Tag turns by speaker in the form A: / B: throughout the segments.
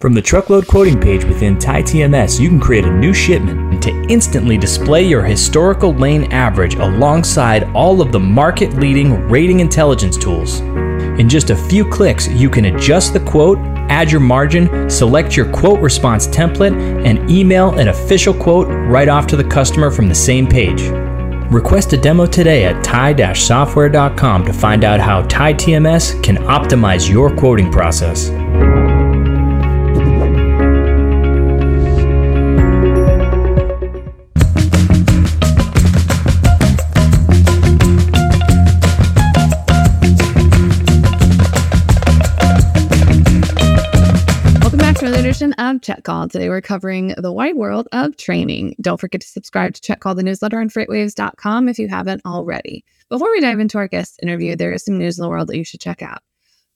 A: From the truckload quoting page within Tai-TMS, you can create a new shipment to instantly display your historical lane average alongside all of the market leading rating intelligence tools. In just a few clicks, you can adjust the quote, add your margin, select your quote response template, and email an official quote right off to the customer from the same page. Request a demo today at tai-software.com to find out how Tai-TMS can optimize your quoting process.
B: Edition of Check Call. Today we're covering the wide world of training. Don't forget to subscribe to Check Call, the newsletter on freightwaves.com if you haven't already. Before we dive into our guest interview, there is some news in the world that you should check out.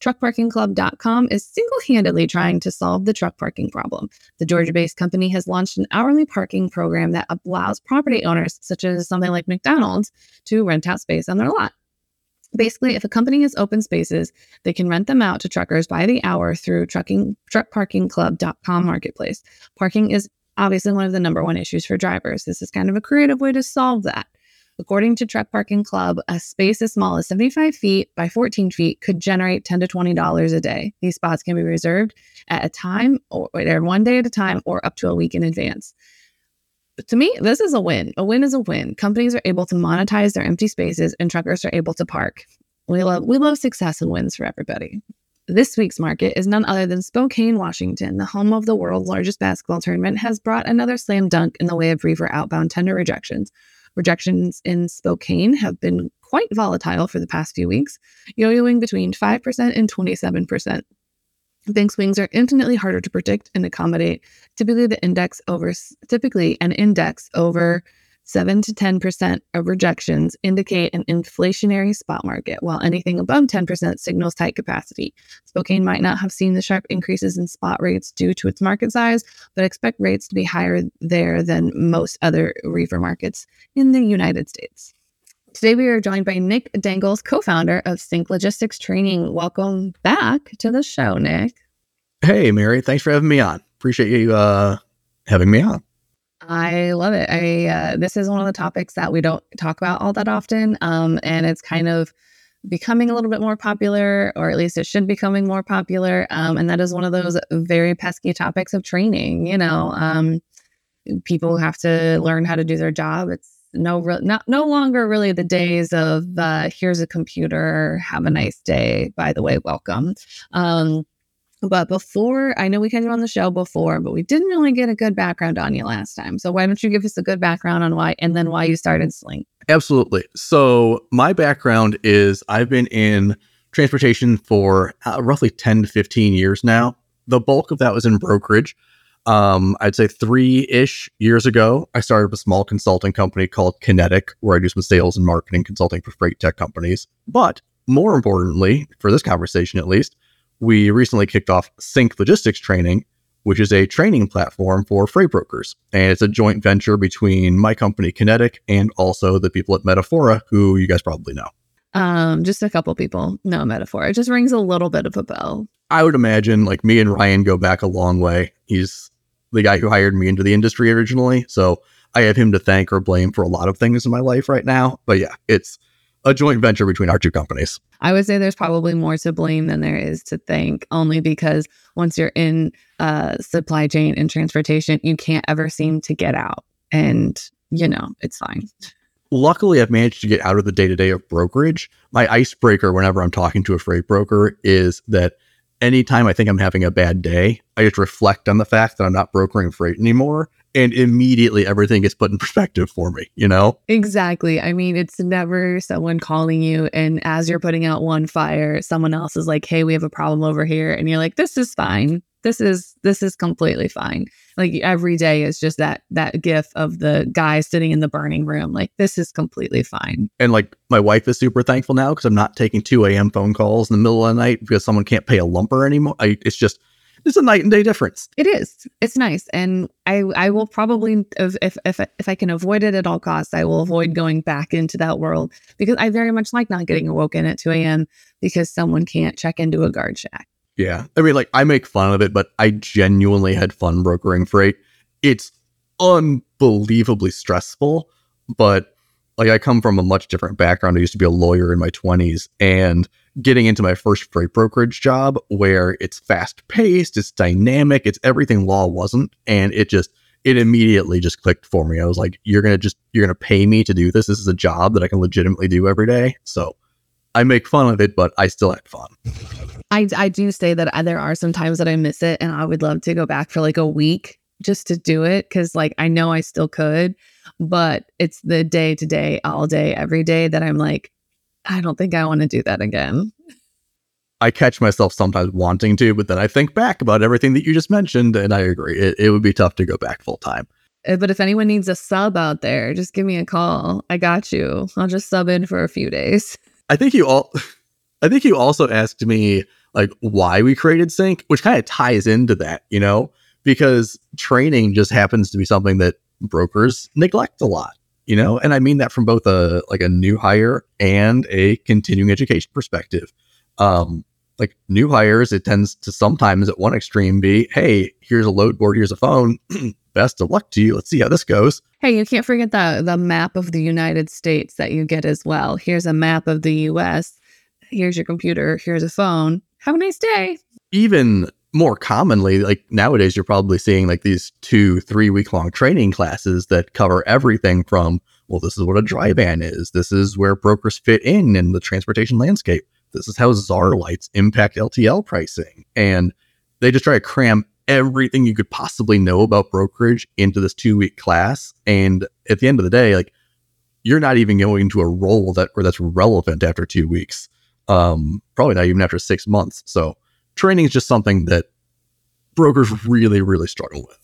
B: TruckParkingClub.com is single handedly trying to solve the truck parking problem. The Georgia based company has launched an hourly parking program that allows property owners, such as something like McDonald's, to rent out space on their lot. Basically, if a company has open spaces, they can rent them out to truckers by the hour through trucking truckparkingclub.com marketplace. Parking is obviously one of the number one issues for drivers. This is kind of a creative way to solve that. According to Truck Parking Club, a space as small as 75 feet by 14 feet could generate 10 to $20 a day. These spots can be reserved at a time or one day at a time or up to a week in advance to me, this is a win. A win is a win. Companies are able to monetize their empty spaces and truckers are able to park. We love we love success and wins for everybody. This week's market is none other than Spokane, Washington. The home of the world's largest basketball tournament has brought another slam dunk in the way of reefer outbound tender rejections. Rejections in Spokane have been quite volatile for the past few weeks, yo-yoing between 5% and 27%. Bank swings are infinitely harder to predict and accommodate. Typically, the index over typically an index over seven to ten percent of rejections indicate an inflationary spot market, while anything above ten percent signals tight capacity. Spokane might not have seen the sharp increases in spot rates due to its market size, but expect rates to be higher there than most other reefer markets in the United States. Today, we are joined by Nick Dangles, co founder of Sync Logistics Training. Welcome back to the show, Nick.
C: Hey, Mary. Thanks for having me on. Appreciate you uh, having me on.
B: I love it. I uh, this is one of the topics that we don't talk about all that often, um, and it's kind of becoming a little bit more popular, or at least it should be becoming more popular. Um, and that is one of those very pesky topics of training. You know, um, people have to learn how to do their job. It's no re- not no longer really the days of uh, here's a computer have a nice day by the way welcome. Um, but before i know we had you on the show before but we didn't really get a good background on you last time. So why don't you give us a good background on why and then why you started Sync
C: absolutely. So my background is i've been in transportation for uh, roughly 10 to 15 years now. The bulk of that was in brokerage um, I'd say three ish years ago, I started a small consulting company called Kinetic, where I do some sales and marketing consulting for freight tech companies. But more importantly, for this conversation at least, we recently kicked off Sync Logistics Training, which is a training platform for freight brokers. And it's a joint venture between my company, Kinetic, and also the people at Metafora, who you guys probably know.
B: Um, just a couple people know Metafora. It just rings a little bit of a bell.
C: I would imagine like me and Ryan go back a long way. He's the guy who hired me into the industry originally. So I have him to thank or blame for a lot of things in my life right now. But yeah, it's a joint venture between our two companies.
B: I would say there's probably more to blame than there is to thank, only because once you're in uh, supply chain and transportation, you can't ever seem to get out. And, you know, it's fine.
C: Luckily, I've managed to get out of the day to day of brokerage. My icebreaker whenever I'm talking to a freight broker is that anytime I think I'm having a bad day, I just reflect on the fact that I'm not brokering freight anymore. And immediately everything gets put in perspective for me, you know?
B: Exactly. I mean, it's never someone calling you, and as you're putting out one fire, someone else is like, hey, we have a problem over here. And you're like, this is fine this is this is completely fine. Like every day is just that that gif of the guy sitting in the burning room. Like this is completely fine.
C: And like my wife is super thankful now because i'm not taking 2 a.m phone calls in the middle of the night because someone can't pay a lumper anymore. I, it's just it's a night and day difference.
B: It is. It's nice. And i i will probably if if if, if i can avoid it at all costs i will avoid going back into that world because i very much like not getting awoken at 2 a.m because someone can't check into a guard shack
C: Yeah. I mean, like, I make fun of it, but I genuinely had fun brokering freight. It's unbelievably stressful, but like, I come from a much different background. I used to be a lawyer in my 20s and getting into my first freight brokerage job where it's fast paced, it's dynamic, it's everything law wasn't. And it just, it immediately just clicked for me. I was like, you're going to just, you're going to pay me to do this. This is a job that I can legitimately do every day. So I make fun of it, but I still had fun.
B: I, I do say that there are some times that I miss it and I would love to go back for like a week just to do it because like I know I still could, but it's the day to day, all day, every day that I'm like, I don't think I want to do that again.
C: I catch myself sometimes wanting to, but then I think back about everything that you just mentioned and I agree. It, it would be tough to go back full time.
B: Uh, but if anyone needs a sub out there, just give me a call. I got you. I'll just sub in for a few days.
C: I think you all I think you also asked me like why we created sync, which kind of ties into that, you know, because training just happens to be something that brokers neglect a lot, you know, and I mean that from both a like a new hire and a continuing education perspective. Um, like new hires, it tends to sometimes at one extreme be, hey, here's a load board, here's a phone. Best of luck to you. Let's see how this goes.
B: Hey, you can't forget the the map of the United States that you get as well. Here's a map of the US. Here's your computer. Here's a phone. Have a nice day.
C: Even more commonly, like nowadays, you're probably seeing like these two, three week long training classes that cover everything from, well, this is what a dry van is. This is where brokers fit in in the transportation landscape. This is how CzarLites impact LTL pricing. And they just try to cram everything you could possibly know about brokerage into this two week class. And at the end of the day, like you're not even going into a role that or that's relevant after two weeks. Um, probably not even after six months. So training is just something that brokers really, really struggle with.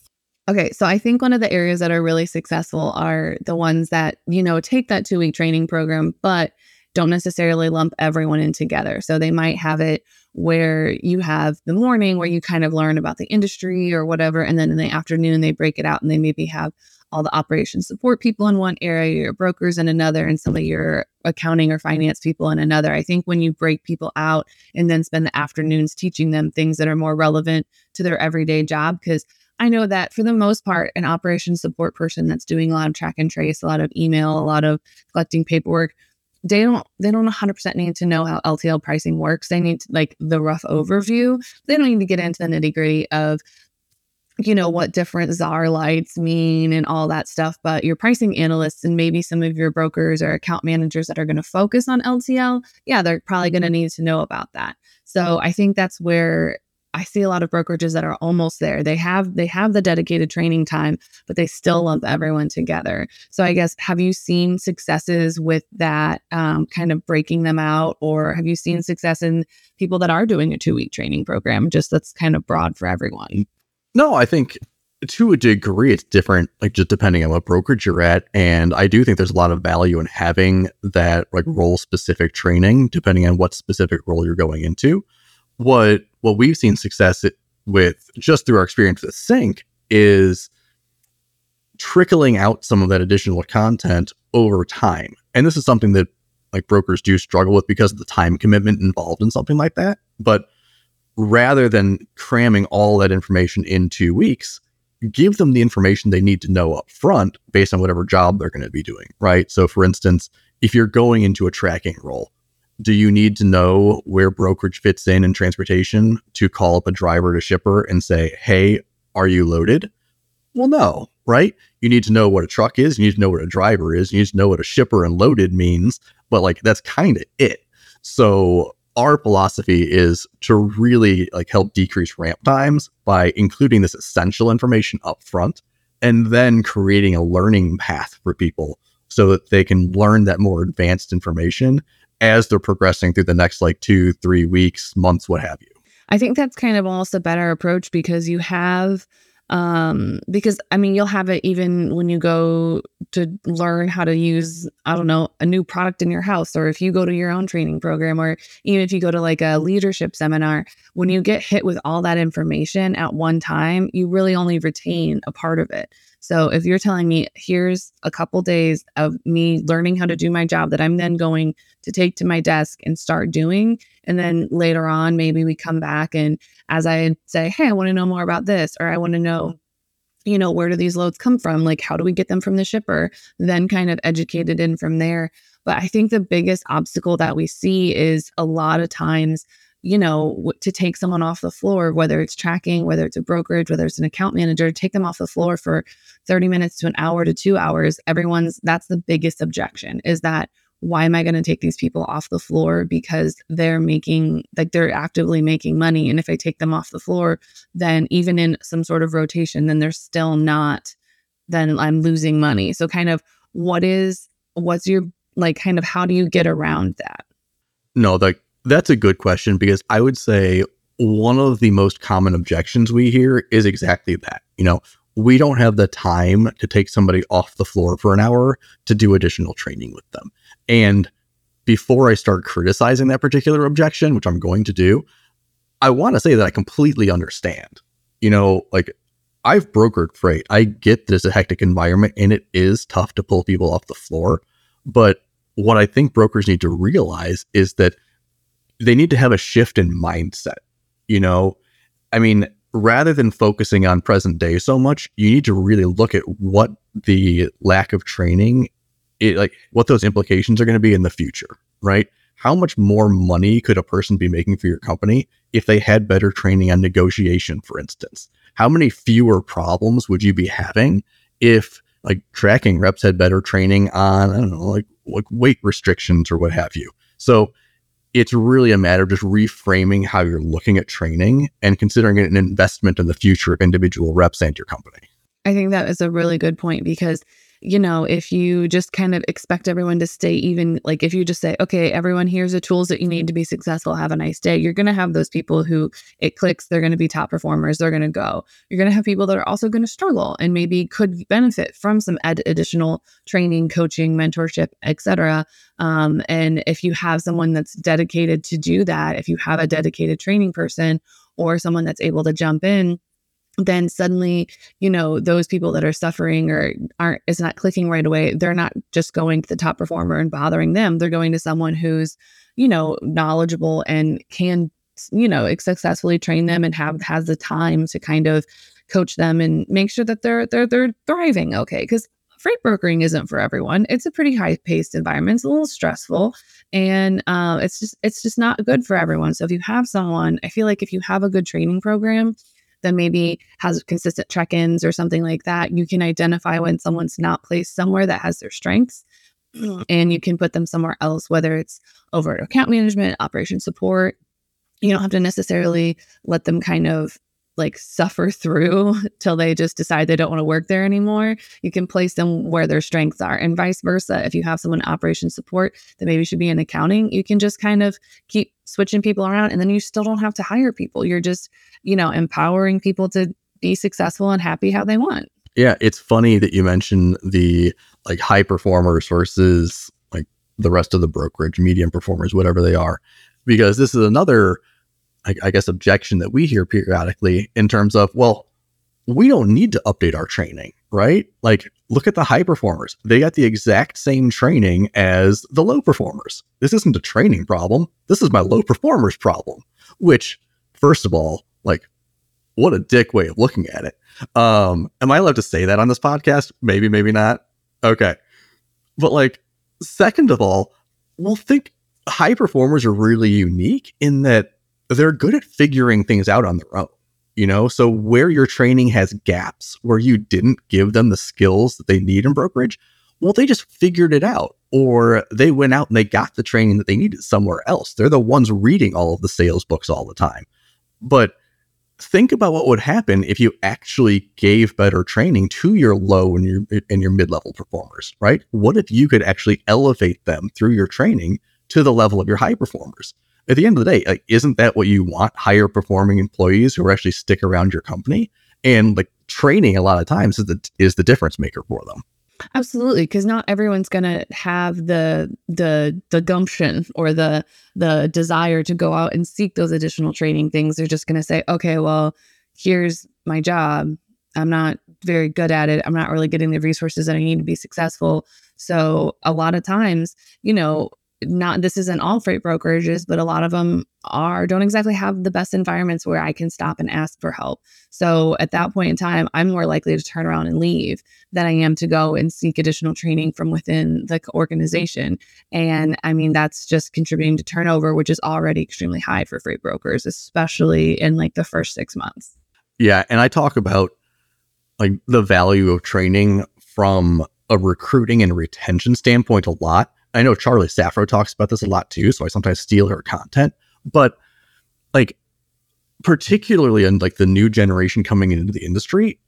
B: Okay, so I think one of the areas that are really successful are the ones that, you know, take that two week training program, but don't necessarily lump everyone in together. So they might have it where you have the morning where you kind of learn about the industry or whatever. And then in the afternoon, they break it out and they maybe have all the operations support people in one area, your brokers in another, and some of your accounting or finance people in another. I think when you break people out and then spend the afternoons teaching them things that are more relevant to their everyday job, because I know that for the most part, an operations support person that's doing a lot of track and trace, a lot of email, a lot of collecting paperwork, they don't they don't 100% need to know how LTL pricing works. They need to, like the rough overview. They don't need to get into the nitty gritty of you know what different CzarLites mean and all that stuff but your pricing analysts and maybe some of your brokers or account managers that are going to focus on ltl yeah they're probably going to need to know about that so i think that's where I see a lot of brokerages that are almost there. They have they have the dedicated training time, but they still lump mm-hmm. everyone together. So I guess have you seen successes with that um, kind of breaking them out, or have you seen success in people that are doing a two week training program? Just that's kind of broad for everyone.
C: Mm, no, I think to a degree it's different, like just depending on what brokerage you're at. And I do think there's a lot of value in having that like mm-hmm. role specific training, depending on what specific role you're going into what what we've seen success with just through our experience with sync is trickling out some of that additional content over time. And this is something that like brokers do struggle with because of the time commitment involved in something like that. But rather than cramming all that information in two weeks give them the information they need to know up front based on whatever job they're going to be doing right? So for instance if you're going into a tracking role do you need to know where brokerage fits in in transportation to call up a driver to shipper and say, hey, are you loaded? Well, no, right? You need to know what a truck is. You need to know what a driver is. You need to know what a shipper and loaded means. But like, that's kind of it. So our philosophy is to really like help decrease ramp times by including this essential information up front and then creating a learning path for people so that they can learn that more advanced information as they're progressing through the next like two, three weeks, months, what have you.
B: I think that's kind of almost a better approach because you have um because i mean you'll have it even when you go to learn how to use i don't know a new product in your house or if you go to your own training program or even if you go to like a leadership seminar when you get hit with all that information at one time you really only retain a part of it So if you're telling me here's a couple days of me learning how to do my job that I'm then going to take to my desk and start doing, and then later on maybe we come back and as I say, hey, I want to know more about this, or I want to know you know, where do these loads come from? Like, how do we get them from the shipper? Then kind of educated in from there. But I think the biggest obstacle that we see is a lot of times you know, mm-hmm. to take someone off the floor, whether it's tracking, whether it's a brokerage, whether it's an account manager, take them off the floor for 30 minutes to an hour to two hours. Everyone's that's the biggest objection is that why am I going to take these people off the floor? Because they're making, like, they're actively making money. And if I take them off the floor, then even in some sort of rotation, then they're still not, then I'm losing money. So, kind of, what is, what's your, like, kind of, how do you get around that?
C: No, like, that's a good question because I would say one of the most common objections we hear is exactly that. You know, we don't have the time to take somebody off the floor for an hour to do additional training with them. And before I start criticizing that particular objection, which I'm going to do, I want to say that I completely understand. You know, like I've brokered freight. I get that it's a hectic environment and it is tough to pull people off the floor. But what I think brokers need to realize is that they need to have a shift in mindset. You know, I mean, rather than focusing on present day so much, you need to really look at what the lack of training, it, like what those implications are going to be in the future, right? How much more money could a person be making for your company if they had better training on negotiation, for instance? How many fewer problems would you be having if like tracking reps had better training on, I don't know, like, like weight restrictions or what have you? So it's really a matter of just reframing how you're looking at training and considering it an investment in the future of individual reps and your company.
B: I think that is a really good point because you know, if you just kind of expect everyone to stay even, like if you just say, okay, everyone, here's the tools that you need to be successful, have a nice day, you're going to have those people who it clicks, they're going to be top performers, they're going to go. You're going to have people that are also going to struggle and maybe could benefit from some ed- additional training, coaching, mentorship, etc. Um, and if you have someone that's dedicated to do that, if you have a dedicated training person or someone that's able to jump in, then suddenly you know those people that are suffering or aren't is not clicking right away they're not just going to the top performer and bothering them. They're going to someone who's you know knowledgeable and can you know successfully train them and have has the time to kind of coach them and make sure that they're they're they're thriving okay. Because freight brokering isn't for everyone. It's a pretty high paced environment. It's a little stressful and uh, it's just it's just not good for everyone. So if you have someone i feel like if you have a good training program that maybe has consistent check ins or something like that, you can identify when someone's not placed somewhere that has their strengths mm. and you can put them somewhere else, whether it's over account management, operation support. You don't have to necessarily let them kind of like suffer through till they just decide they don't want to work there anymore. You can place them where their strengths are, and vice versa. If you have someone in operation support that maybe should be in accounting, you can just kind of keep switching people around, and then you still don't have to hire people. You're just, you know, empowering people to be successful and happy how they want.
C: Yeah, it's funny that you mentioned the like high performers versus like the rest of the brokerage, medium performers, whatever they are, because this is another I, I guess, objection that we hear periodically in terms of, well, we don't need to update our training, right? Like, look at the high performers. They got the exact same training as the low performers. This isn't a training problem. This is my low performers problem, which, first of all, like, what a dick way of looking at it. Um, am I allowed to say that on this podcast? Maybe, maybe not. Okay. But like, second of all, well, think high performers are really unique in that they're good at figuring things out on their own. You know, so where your training has gaps, where you didn't give them the skills that they need in brokerage, well, they just figured it out, or they went out and they got the training that they needed somewhere else. They're the ones reading all of the sales books all the time. But think about what would happen if you actually gave better training to your low and your and your mid-level performers, right? What if you could actually elevate them through your training to the level of your high performers? At the end of the day, like, isn't that what you want? Higher performing employees who actually stick around your company and like training a lot of times is the, is the difference maker for them.
B: Absolutely, because not everyone's going to have the the the gumption or the the desire to go out and seek those additional training things. They're just going to say, "Okay, well, here's my job. I'm not very good at it. I'm not really getting the resources that I need to be successful. So a lot of times, you know, not this isn't all freight brokerages, but a lot of them are don't exactly have the best environments where I can stop and ask for help. So at that point in time, I'm more likely to turn around and leave than I am to go and seek additional training from within the organization. And I mean, that's just contributing to turnover, which is already extremely high for freight brokers, especially in like the first six months.
C: Yeah. And I talk about like the value of training from a recruiting and retention standpoint a lot I know Charlie Saffro talks about this a lot too, so I sometimes steal her content. But like, particularly in like the new generation coming into the industry,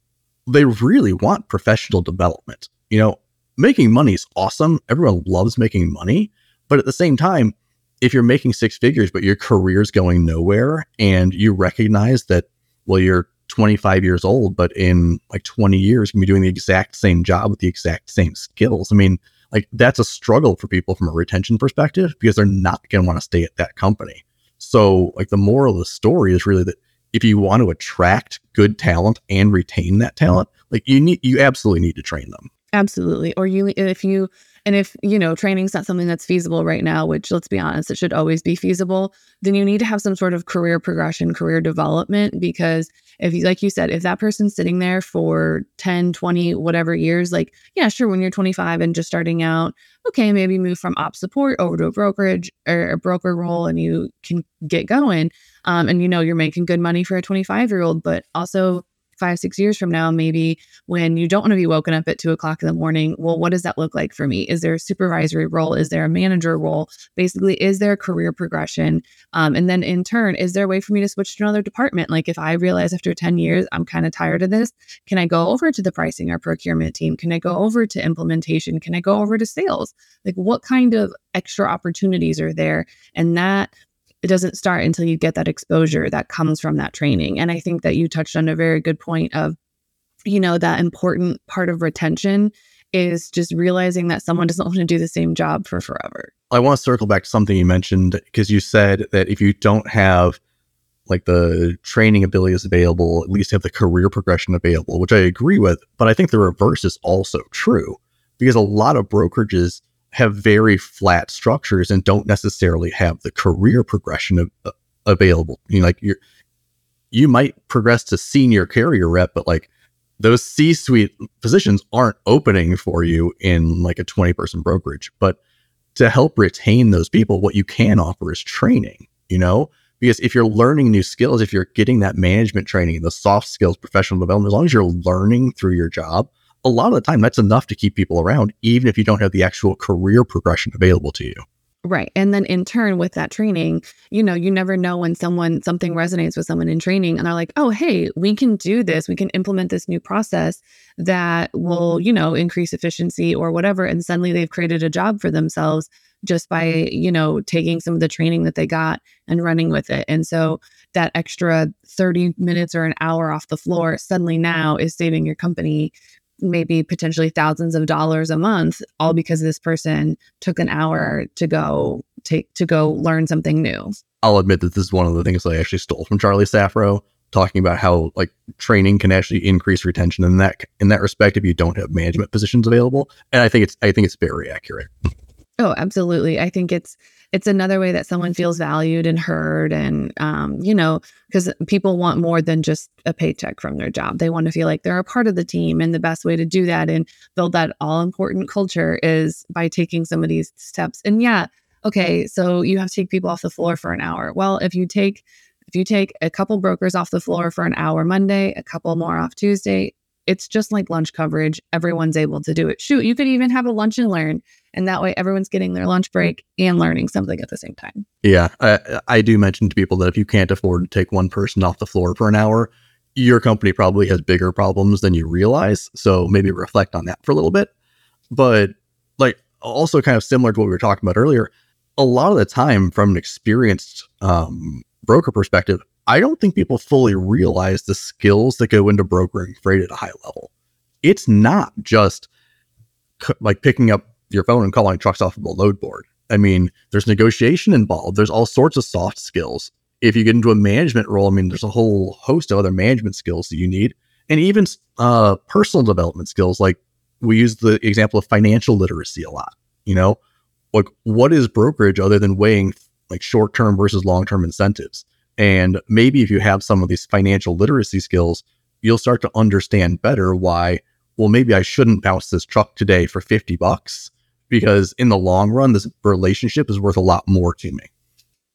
C: they really want professional development. You know, making money is awesome. Everyone loves making money, but at the same time, if you're making six figures but your career's going nowhere, and you recognize that, well, you're 25 years old, but in like 20 years, you can be doing the exact same job with the exact same skills. I mean, like that's a struggle for people from a retention perspective because they're not going to want to stay at that company. So, like the moral of the story is really that if you want to attract good talent and retain that talent, like you need you absolutely need to train them.
B: Absolutely. Or you if you and if, you know, training's not something that's feasible right now, which let's be honest, it should always be feasible, then you need to have some sort of career progression, career development. Because if you, like you said, if that person's sitting there for 10, 20, whatever years, like, yeah, sure, when you're 25 and just starting out, okay, maybe move from op support over to a brokerage or a broker role and you can get going. Um, and you know, you're making good money for a 25 year old, but also five, six years from now, maybe when you don't want to be woken up at two o'clock in the morning, well, what does that look like for me? Is there a supervisory role? Is there a manager role? Basically, is there a career progression? Um, and then in turn, is there a way for me to switch to another department? Like if I realize after 10 years, I'm kind of tired of this, can I go over to the pricing or procurement team? Can I go over to implementation? Can I go over to sales? Like what kind of extra opportunities are there? And that it doesn't start until you get that exposure that comes from that training. And I think that you touched on a very good point of, you know, that important part of retention is just realizing that someone doesn't want to do the same job for forever.
C: I want to circle back to something you mentioned because you said that if you don't have like the training abilities available, at least have the career progression available, which I agree with. But I think the reverse is also true because a lot of brokerages have very flat structures and don't necessarily have the career progression of, uh, available. You know, like you you might progress to senior carrier rep, but like those C-suite positions aren't opening for you in like a 20 person brokerage. But to help retain those people, what you can offer is training, you know? Because if you're learning new skills, if you're getting that management training, the soft skills, professional development, as long as you're learning through your job, a lot of the time that's enough to keep people around, even if you don't have the actual career progression available to you.
B: Right. And then in turn with that training, you know, you never know when someone something resonates with someone in training and they're like, "Oh, hey, we can do this. We can implement this new process that will, you know, increase efficiency or whatever." And suddenly they've created a job for themselves just by, you know, taking some of the training that they got and running with it. And so that extra 30 minutes or an hour off the floor suddenly now is saving your company maybe potentially thousands of dollars a month all because this person took an hour to go take to go learn something new
C: i'll admit that this is one of the things i actually stole from charlie saffro talking about how like training can actually increase retention in that in that respect if you don't have management positions available and i think it's i think it's very accurate
B: Oh, absolutely. I think it's it's another way that someone feels valued and heard and um, you know, because people want more than just a paycheck from their job. They want to feel like they're a part of the team. And the best way to do that and build that all important culture is by taking some of these steps. And yeah, okay, so you have to take people off the floor for an hour. Well, if you take if you take a couple brokers off the floor for an hour Monday, a couple more off Tuesday, it's just like lunch coverage. Everyone's able to do it. Shoot, you could even have a lunch and learn. And that way everyone's getting their lunch break and learning something at the same time.
C: Yeah. I, I do mention to people that if you can't afford to take one person off the floor for an hour, your company probably has bigger problems than you realize. So maybe reflect on that for a little bit. But like also kind of similar to what we were talking about earlier, a lot of the time from an experienced um, broker perspective, I don't think people fully realize the skills that go into brokering freight at a high level. It's not just c- like picking up your phone and calling trucks off of a load board. I mean, there's negotiation involved. There's all sorts of soft skills. If you get into a management role, I mean, there's a whole host of other management skills that you need. and even uh, personal development skills. Like we use the example of financial literacy a lot. You know, like what is brokerage other than weighing like short term versus long term incentives? And maybe if you have some of these financial literacy skills, you'll start to understand better why. Well, maybe I shouldn't bounce this truck today for fifty bucks because in the long run, this relationship is worth a lot more to me.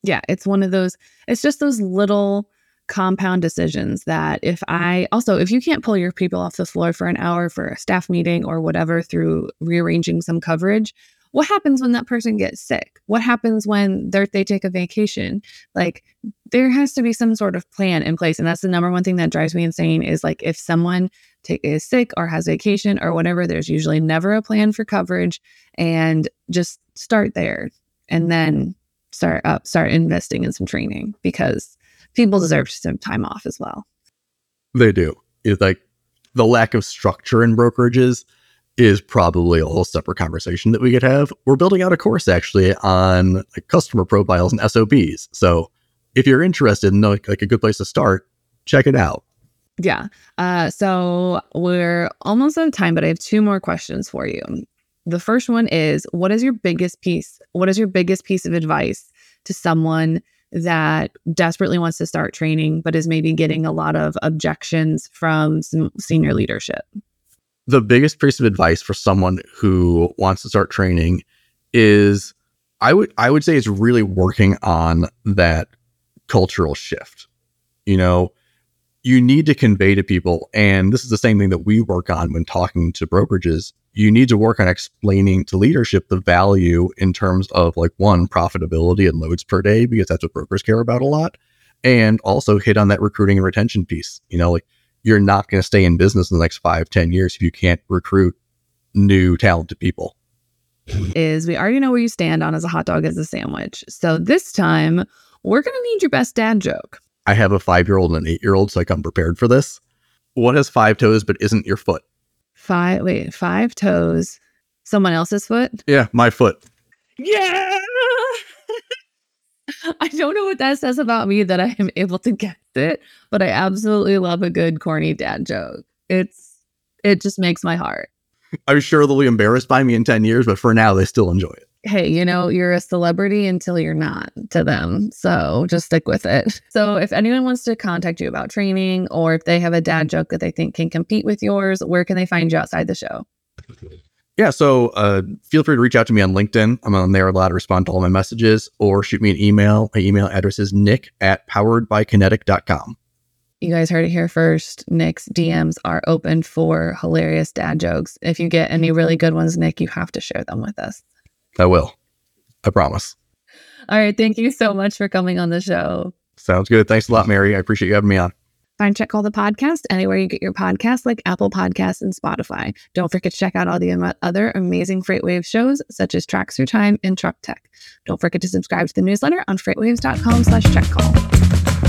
B: Yeah, it's one of those, it's just those little compound decisions that if I also, if you can't pull your people off the floor for an hour for a staff meeting or whatever through rearranging some coverage, what happens when that person gets sick? What happens when they take a vacation? Like there has to be some sort of plan in place. And that's the number one thing that drives me insane is like if someone is sick or has vacation or whatever, there's usually never a plan for coverage. And just start there and then start up, start investing in some training because people deserve some time off as well.
C: They do. It's like the lack of structure in brokerages is probably a whole separate conversation that we could have. We're building out a course actually on like customer profiles and SOPs. So if you're interested in like, like a good place to start, check it out.
B: Yeah. Uh, so we're almost out of time, but I have two more questions for you. The first one is what is your biggest piece? What is your biggest piece of advice to someone that desperately wants to start training, but is maybe getting a lot of objections from some senior leadership?
C: The biggest piece of advice for someone who wants to start training is I would I would say it's really working on that cultural shift. You know, you need to convey to people, and this is the same thing that we work on when talking to brokerages. You need to work on explaining to leadership the value in terms of like one, profitability and loads per day, because that's what brokers care about a lot. And also hit on that recruiting and retention piece. You know, like you're not going to stay in business in the next five, ten years if you can't recruit new talented people.
B: Is we already know where you stand on as a hot dog as a sandwich. So this time we're going to need your best dad joke.
C: I have a five year old and an eight year old, so I'm prepared for this. What has five toes but isn't your foot?
B: Five, wait, five toes. Someone else's foot?
C: Yeah, my foot.
B: Yeah. I don't know what that says about me that I am able to get it, but I absolutely love a good corny dad joke. It's it just makes my heart.
C: I'm sure they'll be embarrassed by me in 10 years, but for now they still enjoy it
B: hey, you know, you're a celebrity until you're not to them. So just stick with it. So if anyone wants to contact you about training or if they have a dad joke that they think can compete with yours, where can they find you outside the show?
C: Yeah, so uh, feel free to reach out to me on LinkedIn. I'm on there a lot to respond to all my messages or shoot me an email. My email address is nick at poweredbykinetic.com.
B: You guys heard it here first. Nick's DMs are open for hilarious dad jokes. If you get any really good ones, Nick, you have to share them with us.
C: I will. I promise.
B: All right. Thank you so much for coming on the show.
C: Sounds good. Thanks a lot, Mary. I appreciate you having me on.
B: Find Check Call the Podcast anywhere you get your podcasts like Apple Podcasts and Spotify. Don't forget to check out all the other amazing FreightWave shows such as Tracks Through Time and Truck Tech. Don't forget to subscribe to the newsletter on freightwaves.com slash checkcall.